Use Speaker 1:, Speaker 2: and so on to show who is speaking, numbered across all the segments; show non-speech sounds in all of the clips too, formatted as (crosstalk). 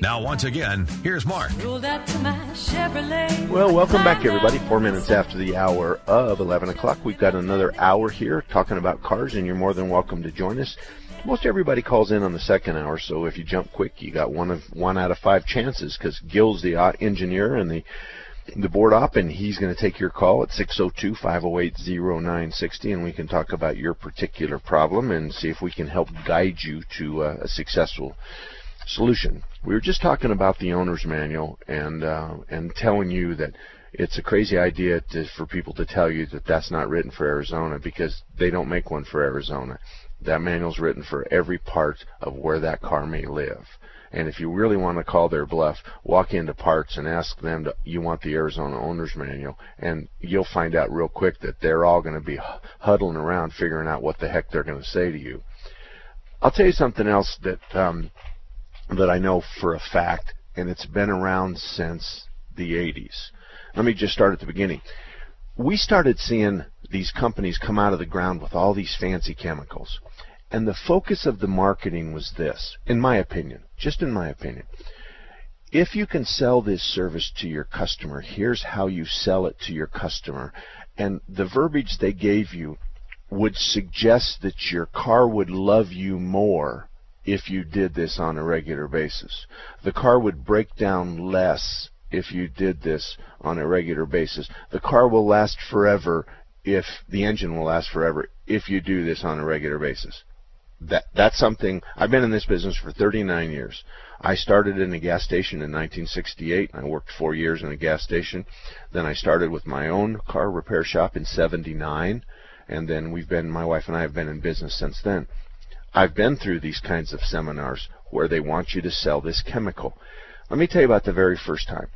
Speaker 1: Now, once again, here's Mark.
Speaker 2: Well,
Speaker 3: welcome back, everybody. Four minutes after the hour of 11 o'clock. We've got another hour here talking about cars, and you're more than welcome to join us. Most everybody calls in on the second hour, so if you jump quick, you got one of one out of five chances because Gil's the uh, engineer and the the board op, and he's going to take your call at 602-508-0960, and we can talk about your particular problem and see if we can help guide you to uh, a successful solution. We were just talking about the owner's manual and uh, and telling you that it's a crazy idea to, for people to tell you that that's not written for Arizona because they don't make one for Arizona. That manual's written for every part of where that car may live. And if you really want to call their bluff, walk into parts and ask them to, you want the Arizona owner's manual, and you'll find out real quick that they're all going to be huddling around figuring out what the heck they're going to say to you. I'll tell you something else that um, that I know for a fact, and it's been around since the 80s. Let me just start at the beginning. We started seeing these companies come out of the ground with all these fancy chemicals. And the focus of the marketing was this, in my opinion, just in my opinion. If you can sell this service to your customer, here's how you sell it to your customer. And the verbiage they gave you would suggest that your car would love you more if you did this on a regular basis. The car would break down less if you did this on a regular basis. The car will last forever if the engine will last forever if you do this on a regular basis. That that's something I've been in this business for 39 years. I started in a gas station in 1968. I worked 4 years in a gas station. Then I started with my own car repair shop in 79 and then we've been my wife and I have been in business since then. I've been through these kinds of seminars where they want you to sell this chemical. Let me tell you about the very first time.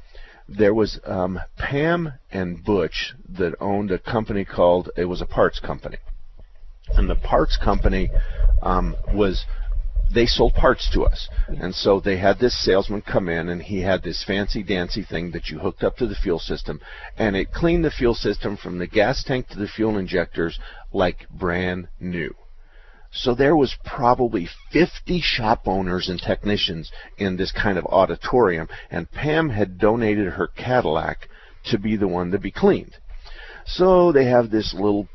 Speaker 3: There was um, Pam and Butch that owned a company called, it was a parts company. And the parts company um, was they sold parts to us. And so they had this salesman come in and he had this fancy dancy thing that you hooked up to the fuel system and it cleaned the fuel system from the gas tank to the fuel injectors like brand new. So there was probably 50 shop owners and technicians in this kind of auditorium, and Pam had donated her Cadillac to be the one to be cleaned. So they have this little,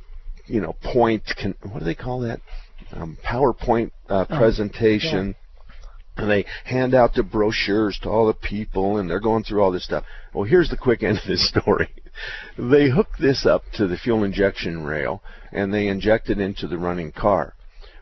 Speaker 3: you know, point. Con- what do they call that? Um, PowerPoint uh, oh, presentation. Yeah. And they hand out the brochures to all the people, and they're going through all this stuff. Well, here's the quick end of this (laughs) story. they hook this up to the fuel injection rail, and they inject it into the running car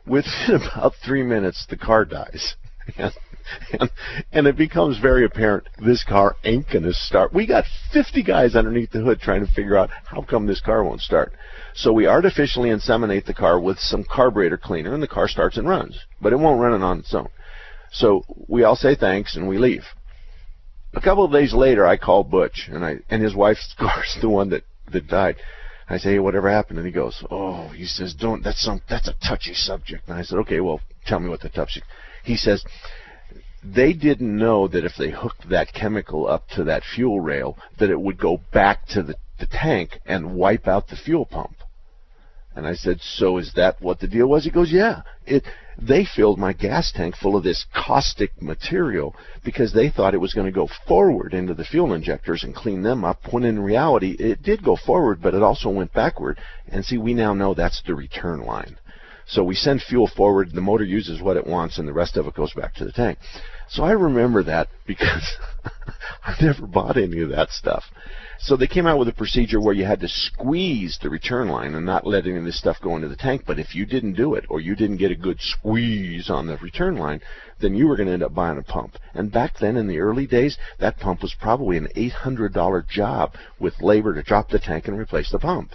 Speaker 3: within (laughs) about three minutes, the car dies. (laughs) and, and, it becomes very apparent this car ain't going to start. We got 50 guys underneath the hood trying to figure out how come this car won't start. So we artificially inseminate the car with some carburetor cleaner, and the car starts and runs, but it won't run it on its own. So we all say thanks and we leave. A couple of days later, I call Butch, and I and his wife's (laughs) car's the one that that died. I say, whatever happened? And he goes, oh, he says, don't, that's some, that's a touchy subject. And I said, okay, well, tell me what the touchy. He says, they didn't know that if they hooked that chemical up to that fuel rail, that it would go back to the, the tank and wipe out the fuel pump. And I said, so is that what the deal was? He goes, yeah. It, they filled my gas tank full of this caustic material because they thought it was going to go forward into the fuel injectors and clean them up, when in reality it did go forward, but it also went backward. And see, we now know that's the return line. So we send fuel forward, the motor uses what it wants, and the rest of it goes back to the tank. So I remember that because (laughs) I never bought any of that stuff. So they came out with a procedure where you had to squeeze the return line and not let any of this stuff go into the tank. But if you didn't do it, or you didn't get a good squeeze on the return line, then you were going to end up buying a pump. And back then, in the early days, that pump was probably an $800 job with labor to drop the tank and replace the pump.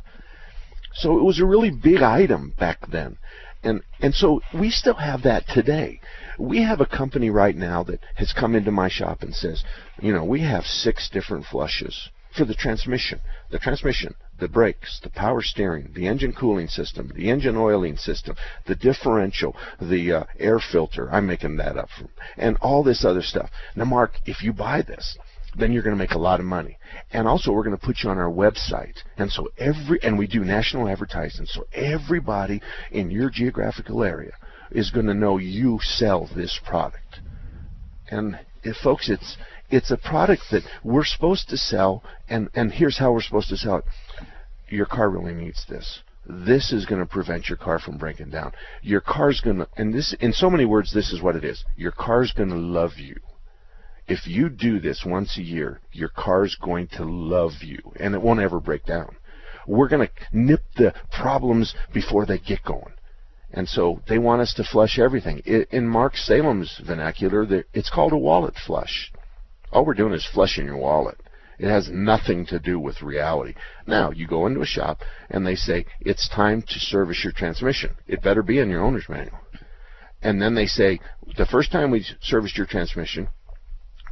Speaker 3: So it was a really big item back then. And and so we still have that today. We have a company right now that has come into my shop and says, you know, we have six different flushes for the transmission. The transmission, the brakes, the power steering, the engine cooling system, the engine oiling system, the differential, the uh, air filter. I'm making that up, and all this other stuff. Now, Mark, if you buy this, then you're going to make a lot of money. And also, we're going to put you on our website. And so every, and we do national advertising. So everybody in your geographical area is going to know you sell this product. And if, folks, it's it's a product that we're supposed to sell, and and here's how we're supposed to sell it. Your car really needs this. This is going to prevent your car from breaking down. Your car's going to, and this, in so many words, this is what it is. Your car's going to love you. If you do this once a year, your car's going to love you, and it won't ever break down. We're going to nip the problems before they get going. And so they want us to flush everything. In Mark Salem's vernacular, it's called a wallet flush. All we're doing is flushing your wallet. It has nothing to do with reality. Now, you go into a shop and they say, it's time to service your transmission. It better be in your owner's manual. And then they say, the first time we serviced your transmission,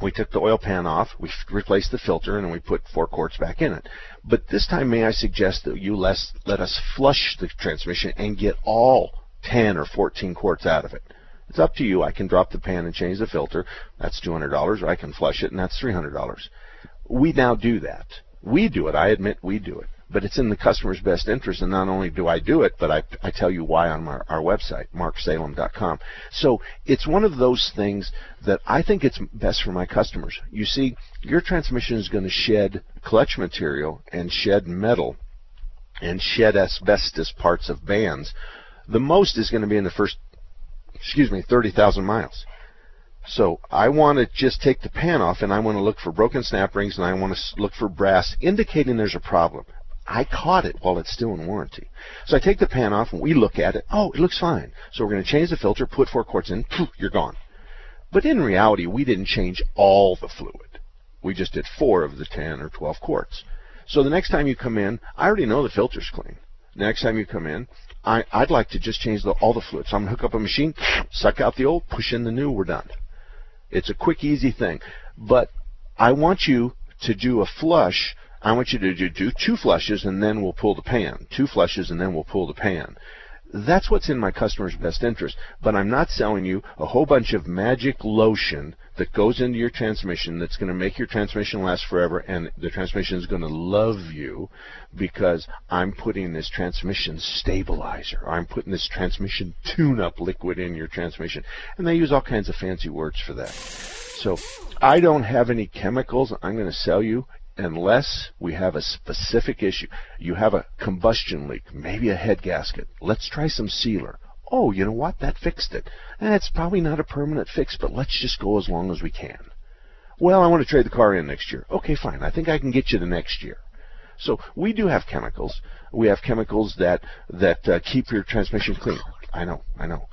Speaker 3: we took the oil pan off, we replaced the filter, and we put four quarts back in it. But this time, may I suggest that you let us flush the transmission and get all 10 or 14 quarts out of it. It's up to you. I can drop the pan and change the filter. That's $200. Or I can flush it, and that's $300. We now do that. We do it. I admit we do it. But it's in the customer's best interest, and not only do I do it, but I, I tell you why on our, our website, marksalem.com. So it's one of those things that I think it's best for my customers. You see, your transmission is going to shed clutch material and shed metal and shed asbestos parts of bands. The most is going to be in the first excuse me, 30,000 miles. So I want to just take the pan off and I want to look for broken snap rings and I want to look for brass indicating there's a problem. I caught it while it's still in warranty. So I take the pan off and we look at it. Oh, it looks fine. So we're going to change the filter, put four quarts in, poof, you're gone. But in reality, we didn't change all the fluid. We just did four of the 10 or 12 quarts. So the next time you come in, I already know the filter's clean. Next time you come in, I, I'd like to just change the, all the fluids. So I'm going to hook up a machine, suck out the old, push in the new, we're done. It's a quick, easy thing. But I want you to do a flush. I want you to do, do two flushes and then we'll pull the pan. Two flushes and then we'll pull the pan. That's what's in my customer's best interest. But I'm not selling you a whole bunch of magic lotion that goes into your transmission that's going to make your transmission last forever and the transmission is going to love you because I'm putting this transmission stabilizer. I'm putting this transmission tune up liquid in your transmission. And they use all kinds of fancy words for that. So I don't have any chemicals I'm going to sell you unless we have a specific issue. You have a combustion leak, maybe a head gasket. Let's try some sealer. Oh, you know what? That fixed it. And it's probably not a permanent fix, but let's just go as long as we can. Well, I want to trade the car in next year. Okay, fine. I think I can get you the next year. So we do have chemicals. We have chemicals that that uh, keep your transmission clean. I know, I know.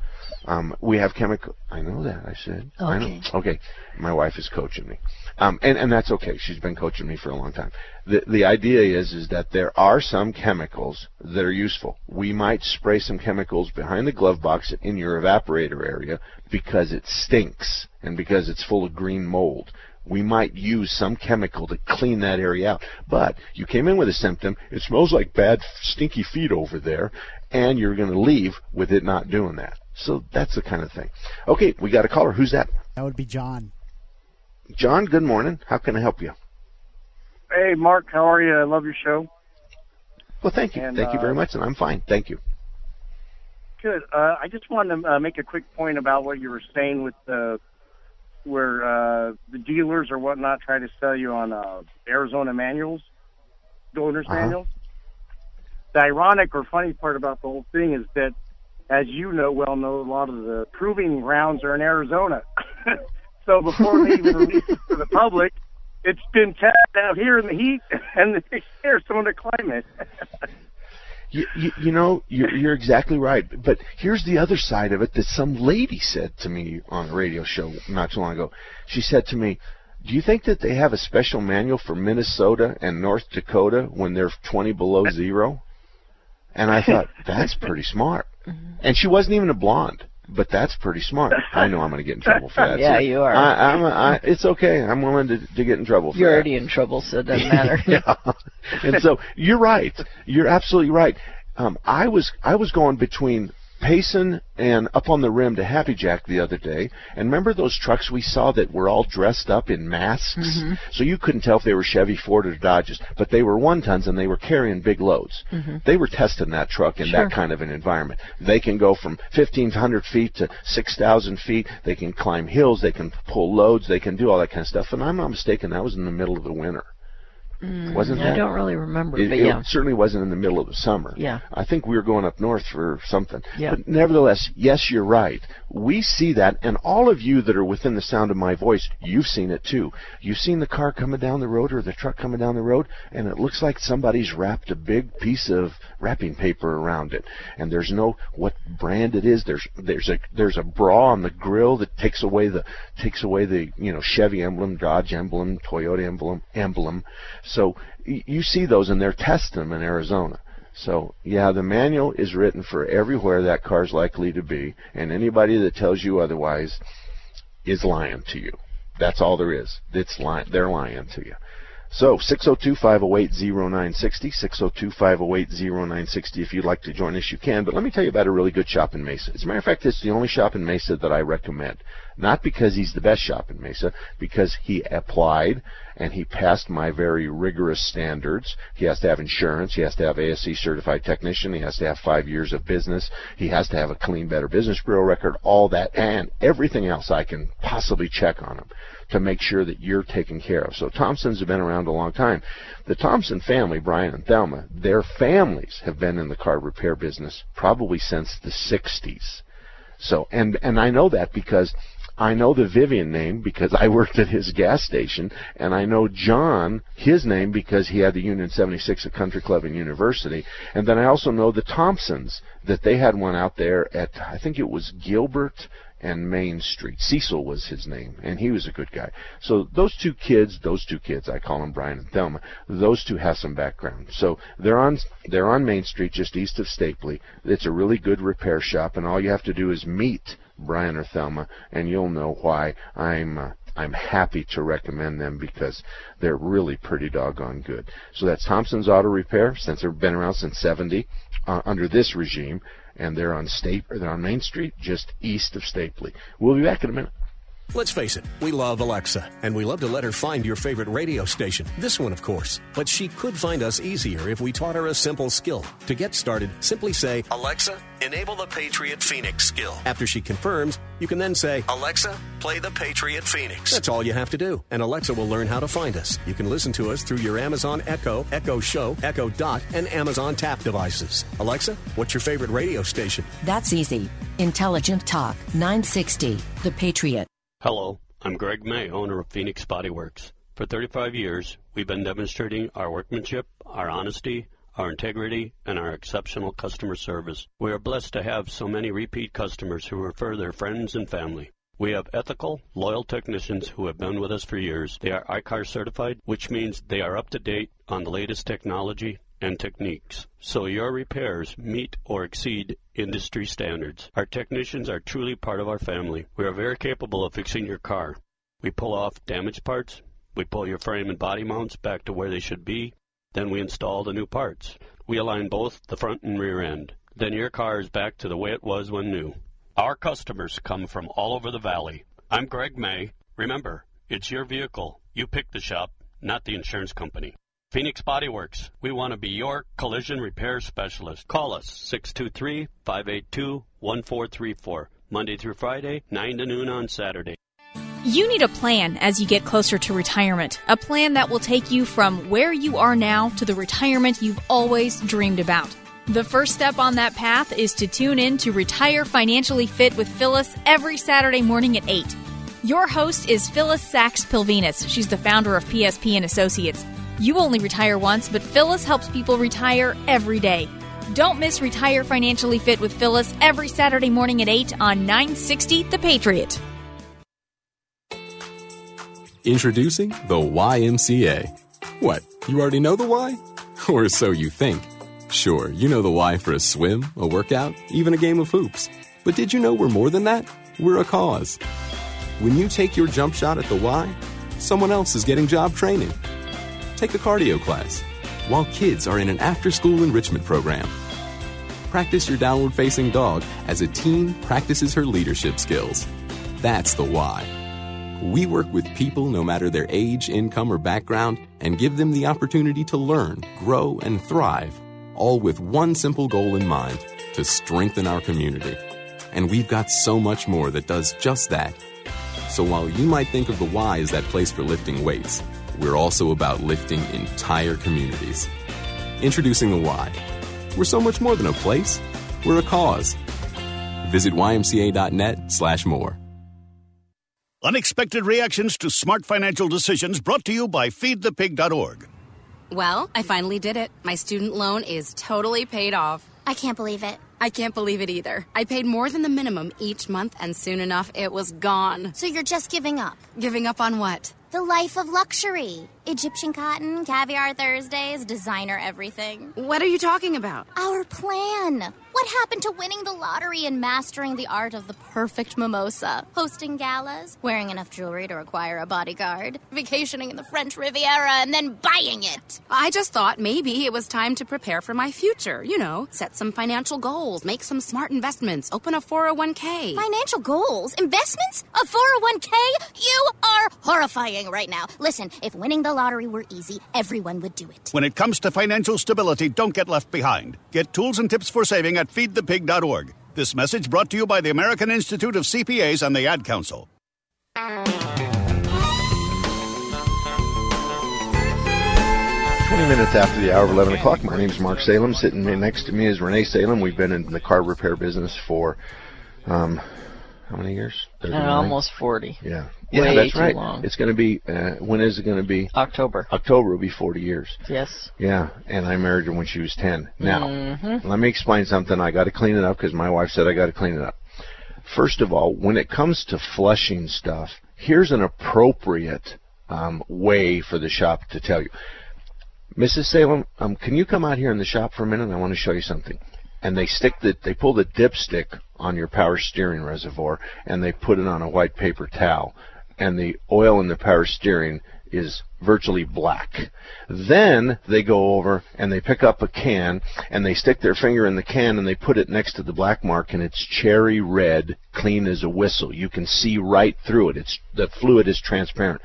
Speaker 3: Um, we have chemical. I know that. I said.
Speaker 2: Okay. I
Speaker 3: know. Okay. My wife is coaching me, um, and and that's okay. She's been coaching me for a long time. The the idea is is that there are some chemicals that are useful. We might spray some chemicals behind the glove box in your evaporator area because it stinks and because it's full of green mold we might use some chemical to clean that area out. But you came in with a symptom, it smells like bad, stinky feet over there, and you're going to leave with it not doing that. So that's the kind of thing. Okay, we got a caller. Who's that?
Speaker 2: That would be John.
Speaker 3: John, good morning. How can I help you?
Speaker 4: Hey, Mark, how are you? I love your show.
Speaker 3: Well, thank you. And, thank uh, you very uh, much, and I'm fine. Thank you.
Speaker 4: Good. Uh, I just wanted to uh, make a quick point about what you were saying with the where uh, the dealers or whatnot try to sell you on uh, Arizona manuals, owner's uh-huh. manuals. The ironic or funny part about the whole thing is that as you know, well know, a lot of the proving grounds are in Arizona. (laughs) so before they even release it to the public, it's been tested out here in the heat (laughs) and the air, some of the climate.
Speaker 3: You, you, you, know, you're, you're exactly right. But here's the other side of it that some lady said to me on a radio show not too long ago. She said to me, do you think that they have a special manual for Minnesota and North Dakota when they're 20 below zero? And I thought, (laughs) that's pretty smart. (laughs) Mm-hmm. And she wasn't even a blonde, but that's pretty smart. I know I'm going to get in trouble for that. (laughs)
Speaker 2: yeah, you are.
Speaker 3: I, I'm a, I, it's okay. I'm willing to, to get in trouble for
Speaker 2: You're
Speaker 3: that.
Speaker 2: already in trouble, so it doesn't matter.
Speaker 3: yeah. And so you're right. You're absolutely right. Um, I was I was going between Payson and up on the rim to Happy Jack the other day, and remember those trucks we saw that were all dressed up in masks,
Speaker 2: mm-hmm.
Speaker 3: so you couldn't tell if they were Chevy, Ford, or Dodges, but they were one tons and they were carrying big loads.
Speaker 2: Mm-hmm.
Speaker 3: They were testing that truck in
Speaker 2: sure.
Speaker 3: that kind of an environment. They can go from 1,500 feet to 6,000 feet. They can climb hills. They can pull loads. They can do all that kind of stuff. And I'm not mistaken, that was in the middle of the winter.
Speaker 2: Mm,
Speaker 3: wasn't
Speaker 2: I
Speaker 3: that?
Speaker 2: don't really remember,
Speaker 3: it,
Speaker 2: but yeah.
Speaker 3: It certainly wasn't in the middle of the summer.
Speaker 2: Yeah.
Speaker 3: I think we were going up north for something.
Speaker 2: Yeah.
Speaker 3: But nevertheless, yes, you're right. We see that, and all of you that are within the sound of my voice, you've seen it too. You've seen the car coming down the road or the truck coming down the road, and it looks like somebody's wrapped a big piece of wrapping paper around it, and there's no what brand it is. There's there's a there's a bra on the grill that takes away the takes away the you know Chevy emblem, Dodge emblem, Toyota emblem emblem. So you see those and they're testing them in Arizona. So yeah, the manual is written for everywhere that car's likely to be, and anybody that tells you otherwise is lying to you. That's all there is. It's lying. They're lying to you. So 602-508-0960, 602-508-0960. If you'd like to join us, you can. But let me tell you about a really good shop in Mesa. As a matter of fact, it's the only shop in Mesa that I recommend. Not because he's the best shop in Mesa, because he applied and he passed my very rigorous standards. He has to have insurance. He has to have ASE certified technician. He has to have five years of business. He has to have a clean Better Business Bureau record. All that and everything else I can possibly check on him to make sure that you're taken care of. So Thompsons have been around a long time. The Thompson family, Brian and Thelma, their families have been in the car repair business probably since the 60s. So, and, and I know that because I know the Vivian name because I worked at his gas station, and I know John, his name, because he had the Union 76 at Country Club and University. And then I also know the Thompsons, that they had one out there at, I think it was Gilbert and Main Street. Cecil was his name, and he was a good guy. So those two kids, those two kids, I call them Brian and Thelma. Those two have some background. So they're on they're on Main Street, just east of Stapley. It's a really good repair shop, and all you have to do is meet Brian or Thelma, and you'll know why I'm. Uh, I'm happy to recommend them because they're really pretty doggone good. So that's Thompson's Auto Repair, since they've been around since 70 uh, under this regime and they're on State or they're on Main Street, just east of Stapley. We'll be back in a minute.
Speaker 5: Let's face it, we love Alexa, and we love to let her find your favorite radio station. This one, of course. But she could find us easier if we taught her a simple skill. To get started, simply say, Alexa, enable the Patriot Phoenix skill. After she confirms, you can then say, Alexa, play the Patriot Phoenix. That's all you have to do, and Alexa will learn how to find us. You can listen to us through your Amazon Echo, Echo Show, Echo Dot, and Amazon Tap devices. Alexa, what's your favorite radio station?
Speaker 6: That's easy. Intelligent Talk 960, The Patriot.
Speaker 7: Hello, I'm Greg May, owner of Phoenix Body Works. For 35 years, we've been demonstrating our workmanship, our honesty, our integrity, and our exceptional customer service. We are blessed to have so many repeat customers who refer their friends and family. We have ethical, loyal technicians who have been with us for years. They are ICAR certified, which means they are up to date on the latest technology and techniques, so your repairs meet or exceed industry standards. Our technicians are truly part of our family. We are very capable of fixing your car. We pull off damaged parts, we pull your frame and body mounts back to where they should be, then we install the new parts. We align both the front and rear end. Then your car is back to the way it was when new. Our customers come from all over the valley. I'm Greg May. Remember, it's your vehicle. You pick the shop, not the insurance company. Phoenix Body Works. We want to be your collision repair specialist. Call us 623 582 1434. Monday through Friday, 9 to noon on Saturday.
Speaker 8: You need a plan as you get closer to retirement. A plan that will take you from where you are now to the retirement you've always dreamed about. The first step on that path is to tune in to Retire Financially Fit with Phyllis every Saturday morning at 8. Your host is Phyllis Sachs Pilvinis. She's the founder of PSP and Associates. You only retire once, but Phyllis helps people retire every day. Don't miss Retire Financially Fit with Phyllis every Saturday morning at 8 on 960 The Patriot.
Speaker 9: Introducing the YMCA. What, you already know the why? (laughs) Or so you think. Sure, you know the why for a swim, a workout, even a game of hoops. But did you know we're more than that? We're a cause. When you take your jump shot at the Y, someone else is getting job training. Take a cardio class, while kids are in an after school enrichment program. Practice your downward facing dog as a teen practices her leadership skills. That's the why. We work with people no matter their age, income, or background and give them the opportunity to learn, grow, and thrive, all with one simple goal in mind to strengthen our community. And we've got so much more that does just that. So while you might think of the Y as that place for lifting weights, we're also about lifting entire communities. Introducing the Y. We're so much more than a place, we're a cause. Visit ymca.net slash more.
Speaker 10: Unexpected reactions to smart financial decisions brought to you by feedthepig.org.
Speaker 11: Well, I finally did it. My student loan is totally paid off.
Speaker 12: I can't believe it.
Speaker 11: I can't believe it either. I paid more than the minimum each month, and soon enough, it was gone.
Speaker 12: So you're just giving up?
Speaker 11: Giving up on what?
Speaker 12: The life of luxury. Egyptian cotton, caviar Thursdays, designer everything.
Speaker 11: What are you talking about?
Speaker 12: Our plan. What happened to winning the lottery and mastering the art of the perfect mimosa? Hosting galas, wearing enough jewelry to require a bodyguard, vacationing in the French Riviera, and then buying it.
Speaker 11: I just thought maybe it was time to prepare for my future. You know, set some financial goals, make some smart investments, open a 401k.
Speaker 12: Financial goals? Investments? A 401k? You are horrifying right now. Listen, if winning the lottery were easy, everyone would do it.
Speaker 10: When it comes to financial stability, don't get left behind. Get tools and tips for saving at feedthepig.org. This message brought to you by the American Institute of CPAs and the Ad Council.
Speaker 3: 20 minutes after the hour of 11 o'clock. My name is Mark Salem. Sitting next to me is Renee Salem. We've been in the car repair business for, um, how many years?
Speaker 2: Uh, almost 40.
Speaker 3: Yeah.
Speaker 2: Way
Speaker 3: Yeah, that's
Speaker 2: too
Speaker 3: right.
Speaker 2: long.
Speaker 3: It's going to be, uh, when is it going to be?
Speaker 2: October.
Speaker 3: October will be 40 years.
Speaker 2: Yes.
Speaker 3: Yeah, and I married her when she was 10. Now,
Speaker 2: Mhm.
Speaker 3: let me explain something. I got to clean it up because my wife said I got to clean it up. First of all, when it comes to flushing stuff, here's an appropriate um, way for the shop to tell you. Mrs. Salem, um, can you come out here in the shop for a minute? I want to show you something. And they stick the, they pull the dipstick on your power steering reservoir, and they put it on a white paper towel, and the oil in the power steering is virtually black. Then they go over and they pick up a can and they stick their finger in the can and they put it next to the black mark and it's cherry red, clean as a whistle. You can see right through it. It's the fluid is transparent.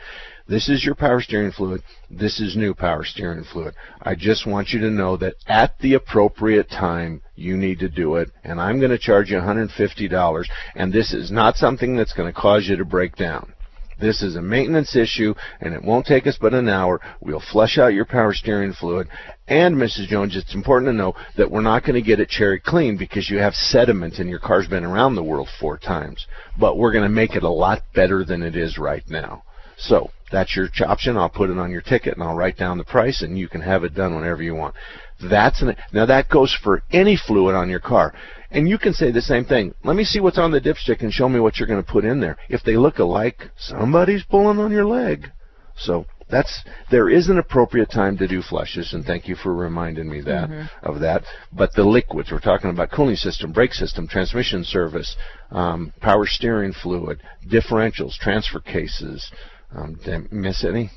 Speaker 3: This is your power steering fluid. This is new power steering fluid. I just want you to know that at the appropriate time, you need to do it. And I'm going to charge you $150. And this is not something that's going to cause you to break down. This is a maintenance issue, and it won't take us but an hour. We'll flush out your power steering fluid. And, Mrs. Jones, it's important to know that we're not going to get it cherry clean because you have sediment and your car's been around the world four times. But we're going to make it a lot better than it is right now. So, that's your option. I'll put it on your ticket and I'll write down the price and you can have it done whenever you want. That's an, now that goes for any fluid on your car. And you can say the same thing. Let me see what's on the dipstick and show me what you're going to put in there. If they look alike, somebody's pulling on your leg. So that's there is an appropriate time to do flushes, and thank you for reminding me that
Speaker 2: Mhm.
Speaker 3: of that. But the liquids we're talking about: cooling system, brake system, transmission service, um, power steering fluid, differentials, transfer cases. Um, did I miss any?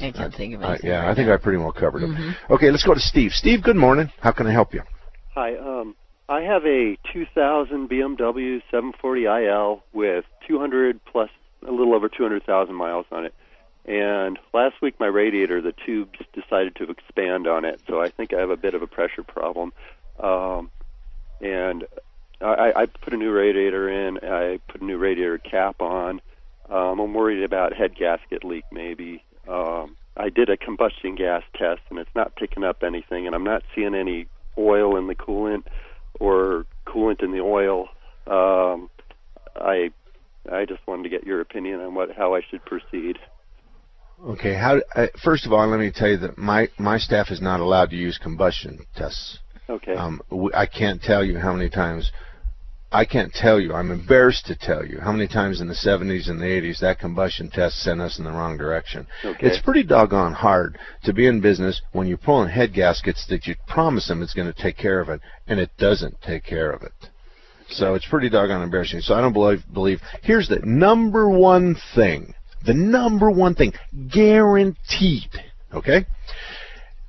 Speaker 2: I can't think of
Speaker 3: Uh,
Speaker 2: anything.
Speaker 3: yeah,
Speaker 2: right
Speaker 3: I think
Speaker 2: now.
Speaker 3: I pretty well covered them.
Speaker 2: Mhm.
Speaker 3: Okay, let's go to Steve. Steve, good morning. How can I help you?
Speaker 13: Hi, um, I have a 2000 BMW 740iL with 200 plus, a little over 200,000 miles on it. And last week, my radiator, the tubes decided to expand on it, so I think I have a bit of a pressure problem. Um, and I, I put a new radiator in. I put a new radiator cap on. Um, I'm worried about head gasket leak, maybe. Um, I did a combustion gas test, and it's not picking up anything, and I'm not seeing any oil in the coolant or coolant in the oil. Um, I I just wanted to get your opinion on what how I should proceed.
Speaker 3: Okay. How? Uh, first of all, let me tell you that my my staff is not allowed to use combustion tests.
Speaker 13: Okay.
Speaker 3: Um, I can't tell you how many times. I can't tell you. I'm embarrassed to tell you how many times in the 70s and the 80s that combustion test sent us in the wrong direction.
Speaker 13: Okay.
Speaker 3: It's pretty doggone hard to be in business when you're pulling head gaskets that you promise them it's going to take care of it, and it doesn't take care of it. So it's pretty doggone embarrassing. So I don't believe. Believe. Here's the number one thing. The number one thing, guaranteed. Okay.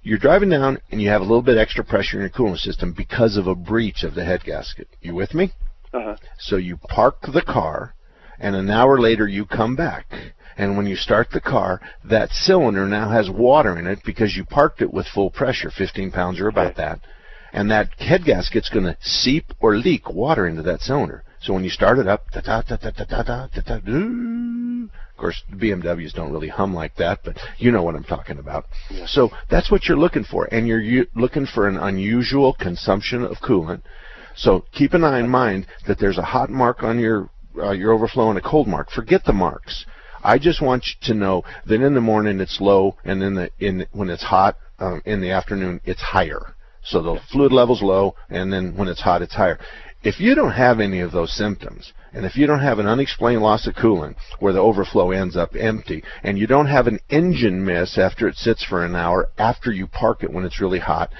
Speaker 3: You're driving down and you have a little bit extra pressure in your cooling system because of a breach of the head gasket. You with me?
Speaker 13: Uh-huh.
Speaker 3: So you park the car, and an hour later you come back. And when you start the car, that cylinder now has water in it because you parked it with full pressure, 15 pounds or about that. And that head gasket's going to seep or leak water into that cylinder. So when you start it up, da da da da da da da da da doo. Of course, BMWs don't really hum like that, but you know what I'm talking about. So that's what you're looking for, and you're u- looking for an unusual consumption of coolant. So keep an eye in mind that there's a hot mark on your uh, your overflow and a cold mark. Forget the marks. I just want you to know that in the morning it's low, and in the in when it's hot um, in the afternoon it's higher. So the fluid level's low, and then when it's hot it's higher. If you don't have any of those symptoms, and if you don't have an unexplained loss of coolant where the overflow ends up empty, and you don't have an engine miss after it sits for an hour after you park it when it's really hot,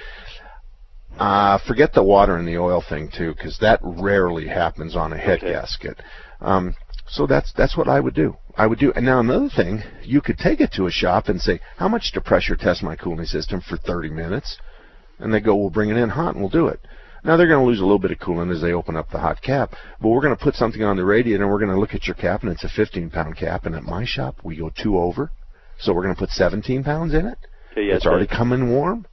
Speaker 3: uh, forget the water and the oil thing too, because that rarely happens on a head gasket. Um, so that's that's what I would do. I would do. And now another thing, you could take it to a shop and say, "How much to pressure test my cooling system for 30 minutes?" And they go, "We'll bring it in hot and we'll do it." Now they're going to lose a little bit of coolant as they open up the hot cap, but we're going to put something on the radiator and we're going to look at your cap and it's a 15 pound cap. And at my shop we go two over, so we're going to put 17 pounds in it.
Speaker 13: Okay, yeah,
Speaker 3: it's already
Speaker 13: that-
Speaker 3: coming warm.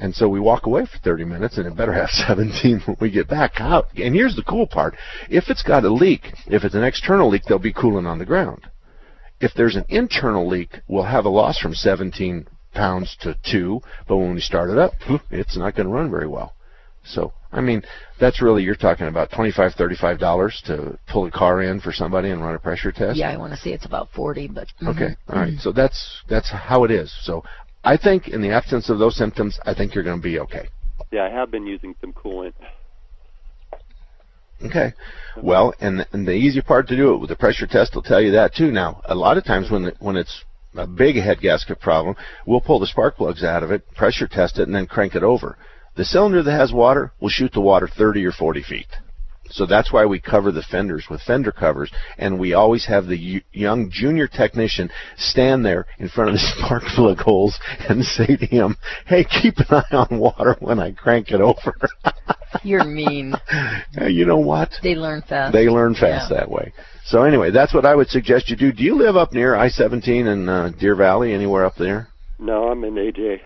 Speaker 3: And so we walk away for 30 minutes, and it better have (laughs) 17 when we get back out. And here's the cool part: if it's got a leak, if it's an external leak, there'll be coolant on the ground. If there's an internal leak, we'll have a loss from 17 pounds to two. But when we start it up, it's not going to run very well. So, I mean, that's really you're talking about 25, 35 dollars to pull a car in for somebody and run a pressure test.
Speaker 2: Yeah, I want to say it's about 40, but.
Speaker 3: Okay.
Speaker 2: mhm.
Speaker 3: All right. So that's that's how it is. So I think in the absence of those symptoms, I think you're going to be okay.
Speaker 13: Yeah, I have been using some coolant.
Speaker 3: Okay. Well, and and the easy part to do it with the pressure test will tell you that too. Now, a lot of times when when it's a big head gasket problem, we'll pull the spark plugs out of it, pressure test it, and then crank it over. The cylinder that has water will shoot the water 30 or 40 feet. So that's why we cover the fenders with fender covers, and we always have the young junior technician stand there in front of the (laughs) spark plug holes and say to him, "Hey, keep an eye on water when I crank it over." (laughs)
Speaker 2: You're mean.
Speaker 3: You know what?
Speaker 2: They learn fast.
Speaker 3: They learn fast
Speaker 2: Yeah.
Speaker 3: that way. So anyway, that's what I would suggest you do. Do you live up near I-17 in uh, Deer Valley, anywhere up there?
Speaker 13: No, I'm in AJ.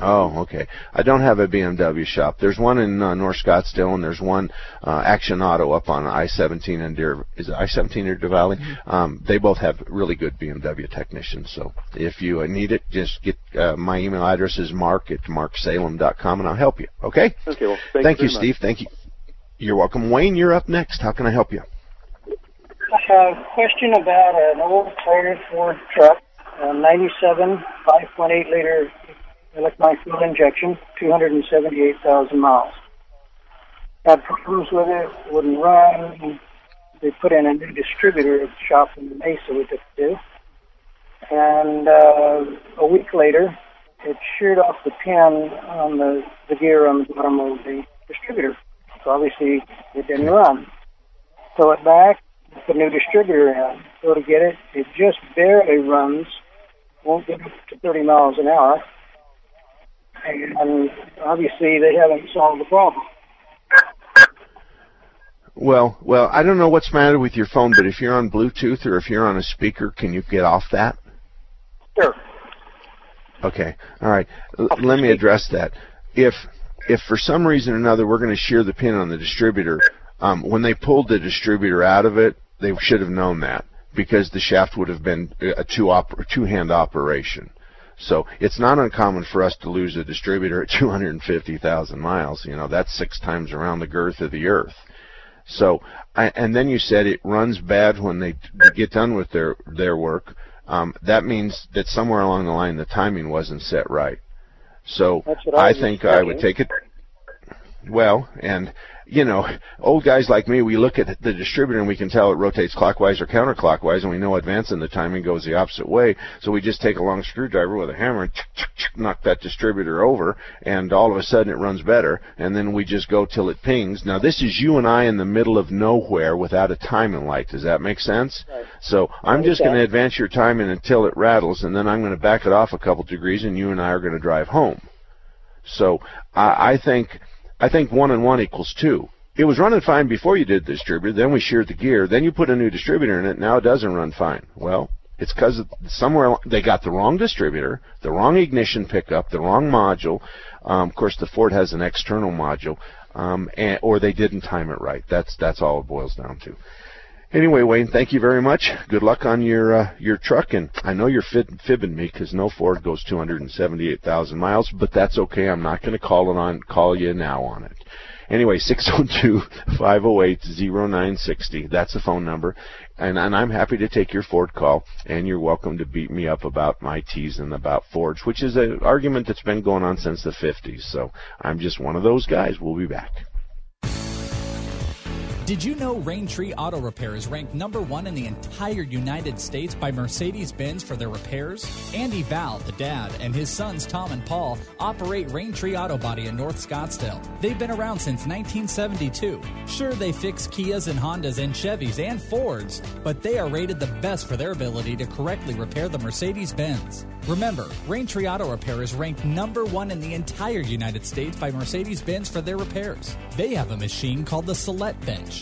Speaker 3: Oh, okay. I don't have a BMW shop. There's one in uh, North Scottsdale, and there's one uh, Action Auto up on I-17 in Deer. Is it I-17 or Deer Valley? Um, they both have really good BMW technicians. So if you uh, need it, just get uh, my email address is mark at marksalem.com, and I'll help you. Okay?
Speaker 13: Okay, well, thank,
Speaker 3: Thank
Speaker 13: you,
Speaker 3: you,
Speaker 13: very
Speaker 3: Steve. Thank you. You're welcome. Wayne, you're up next. How can I help you?
Speaker 14: I have a question about an old Toyota Ford truck, a 97 5.8 liter electronic fuel injection, 278,000 miles. Had problems with it, wouldn't run. They put in a new distributor shop in Mesa we took to. And uh, a week later, it sheared off the pin on the, the gear on the bottom of the distributor. So obviously it didn't run. Throw it back, put a new distributor in. Go to get it. It just barely runs. Won't get up to 30 miles an hour. And obviously they haven't solved the problem.
Speaker 3: Well, well, I don't know what's the matter with your phone, but if you're on Bluetooth or if you're on a speaker, can you get off that?
Speaker 14: Sure.
Speaker 3: Okay. All right. L- let me address that. If if for some reason or another we're going to shear the pin on the distributor, um, when they pulled the distributor out of it, they should have known that because the shaft would have been a two op- two hand operation. So it's not uncommon for us to lose a distributor at (laughs) 250,000 miles. You know, that's six times around the girth of the Earth. So, I, and then you said it runs bad when they get done with their their work. Um, that means that somewhere along the line the timing wasn't set right. So
Speaker 14: I,
Speaker 3: I think I would take it. Well, and you know, old guys like me, we look at the distributor and we can tell it rotates clockwise or counterclockwise, and we know advancing the timing goes the opposite way. So we just take a long screwdriver with a hammer and knock that distributor over, and all of a sudden it runs better, and then we just go till it pings. Now this is you and I in the middle of nowhere without a timing light. Does that make sense?
Speaker 14: Right.
Speaker 3: So I'm just going to advance your timing until it rattles, and then I'm going to back it off a couple degrees, and you and I are going to drive home. So I, I think I think one and one equals two. It was running fine before you did the distributor. Then we sheared the gear. Then you put a new distributor in it. Now it doesn't run fine. Well, it's because somewhere they got the wrong distributor, the wrong ignition pickup, the wrong module. Um, of course, the Ford has an external module, um, and, or they didn't time it right. That's that's all it boils down to. Anyway, Wayne, thank you very much. Good luck on your uh, your truck, and I know you're fib- fibbing me because no Ford goes 278,000 miles, but that's okay. I'm not going to call it on call you now on it. Anyway, (laughs) 602-508-0960. That's the phone number, and, and I'm happy to take your Ford call. And you're welcome to beat me up about my teas and about Fords, which is an argument that's been going on since the 50s. So I'm just one of those guys. We'll be back.
Speaker 15: Did you know Raintree Auto Repair is ranked number one in the entire United States by Mercedes Benz for their repairs? Andy Val, the dad, and his sons Tom and Paul operate Raintree Auto Body in North Scottsdale. They've been around since 1972. Sure, they fix Kias and Hondas and Chevys and Fords, but they are rated the best for their ability to correctly repair the Mercedes Benz. Remember, Raintree Auto Repair is ranked number one in the entire United States by Mercedes Benz for their repairs. They have a machine called the Celette Bench.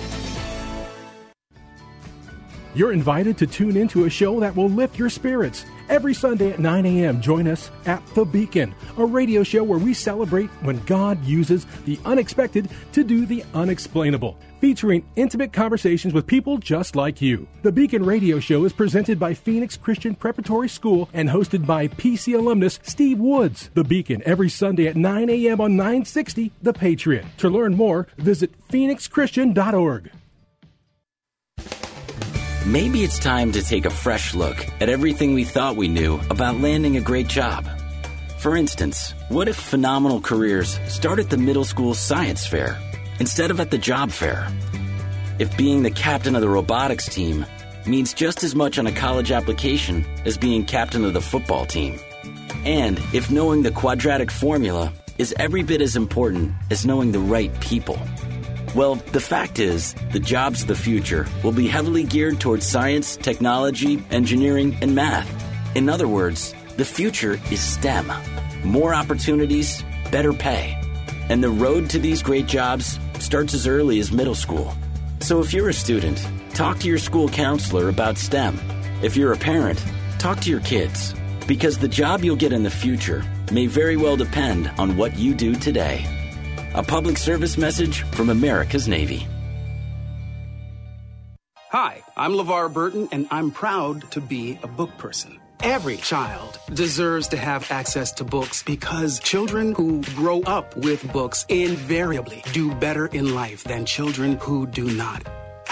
Speaker 16: You're invited to tune into a show that will lift your spirits. Every Sunday at 9 a.m., join us at The Beacon, a radio show where we celebrate when God uses the unexpected to do the unexplainable, featuring intimate conversations with people just like you. The Beacon radio show is presented by Phoenix Christian Preparatory School and hosted by PC alumnus Steve Woods. The Beacon every Sunday at 9 a.m. on 960 The Patriot. To learn more, visit phoenixchristian.org.
Speaker 17: Maybe it's time to take a fresh look at everything we thought we knew about landing a great job. For instance, what if phenomenal careers start at the middle school science fair instead of at the job fair? If being the captain of the robotics team means just as much on a college application as being captain of the football team. And if knowing the quadratic formula is every bit as important as knowing the right people. Well, the fact is, the jobs of the future will be heavily geared towards science, technology, engineering, and math. In other words, the future is STEM. More opportunities, better pay. And the road to these great jobs starts as early as middle school. So if you're a student, talk to your school counselor about STEM. If you're a parent, talk to your kids. Because the job you'll get in the future may very well depend on what you do today. A public service message from America's Navy.
Speaker 18: Hi, I'm LeVar Burton, and I'm proud to be a book person. Every child deserves to have access to books because children who grow up with books invariably do better in life than children who do not.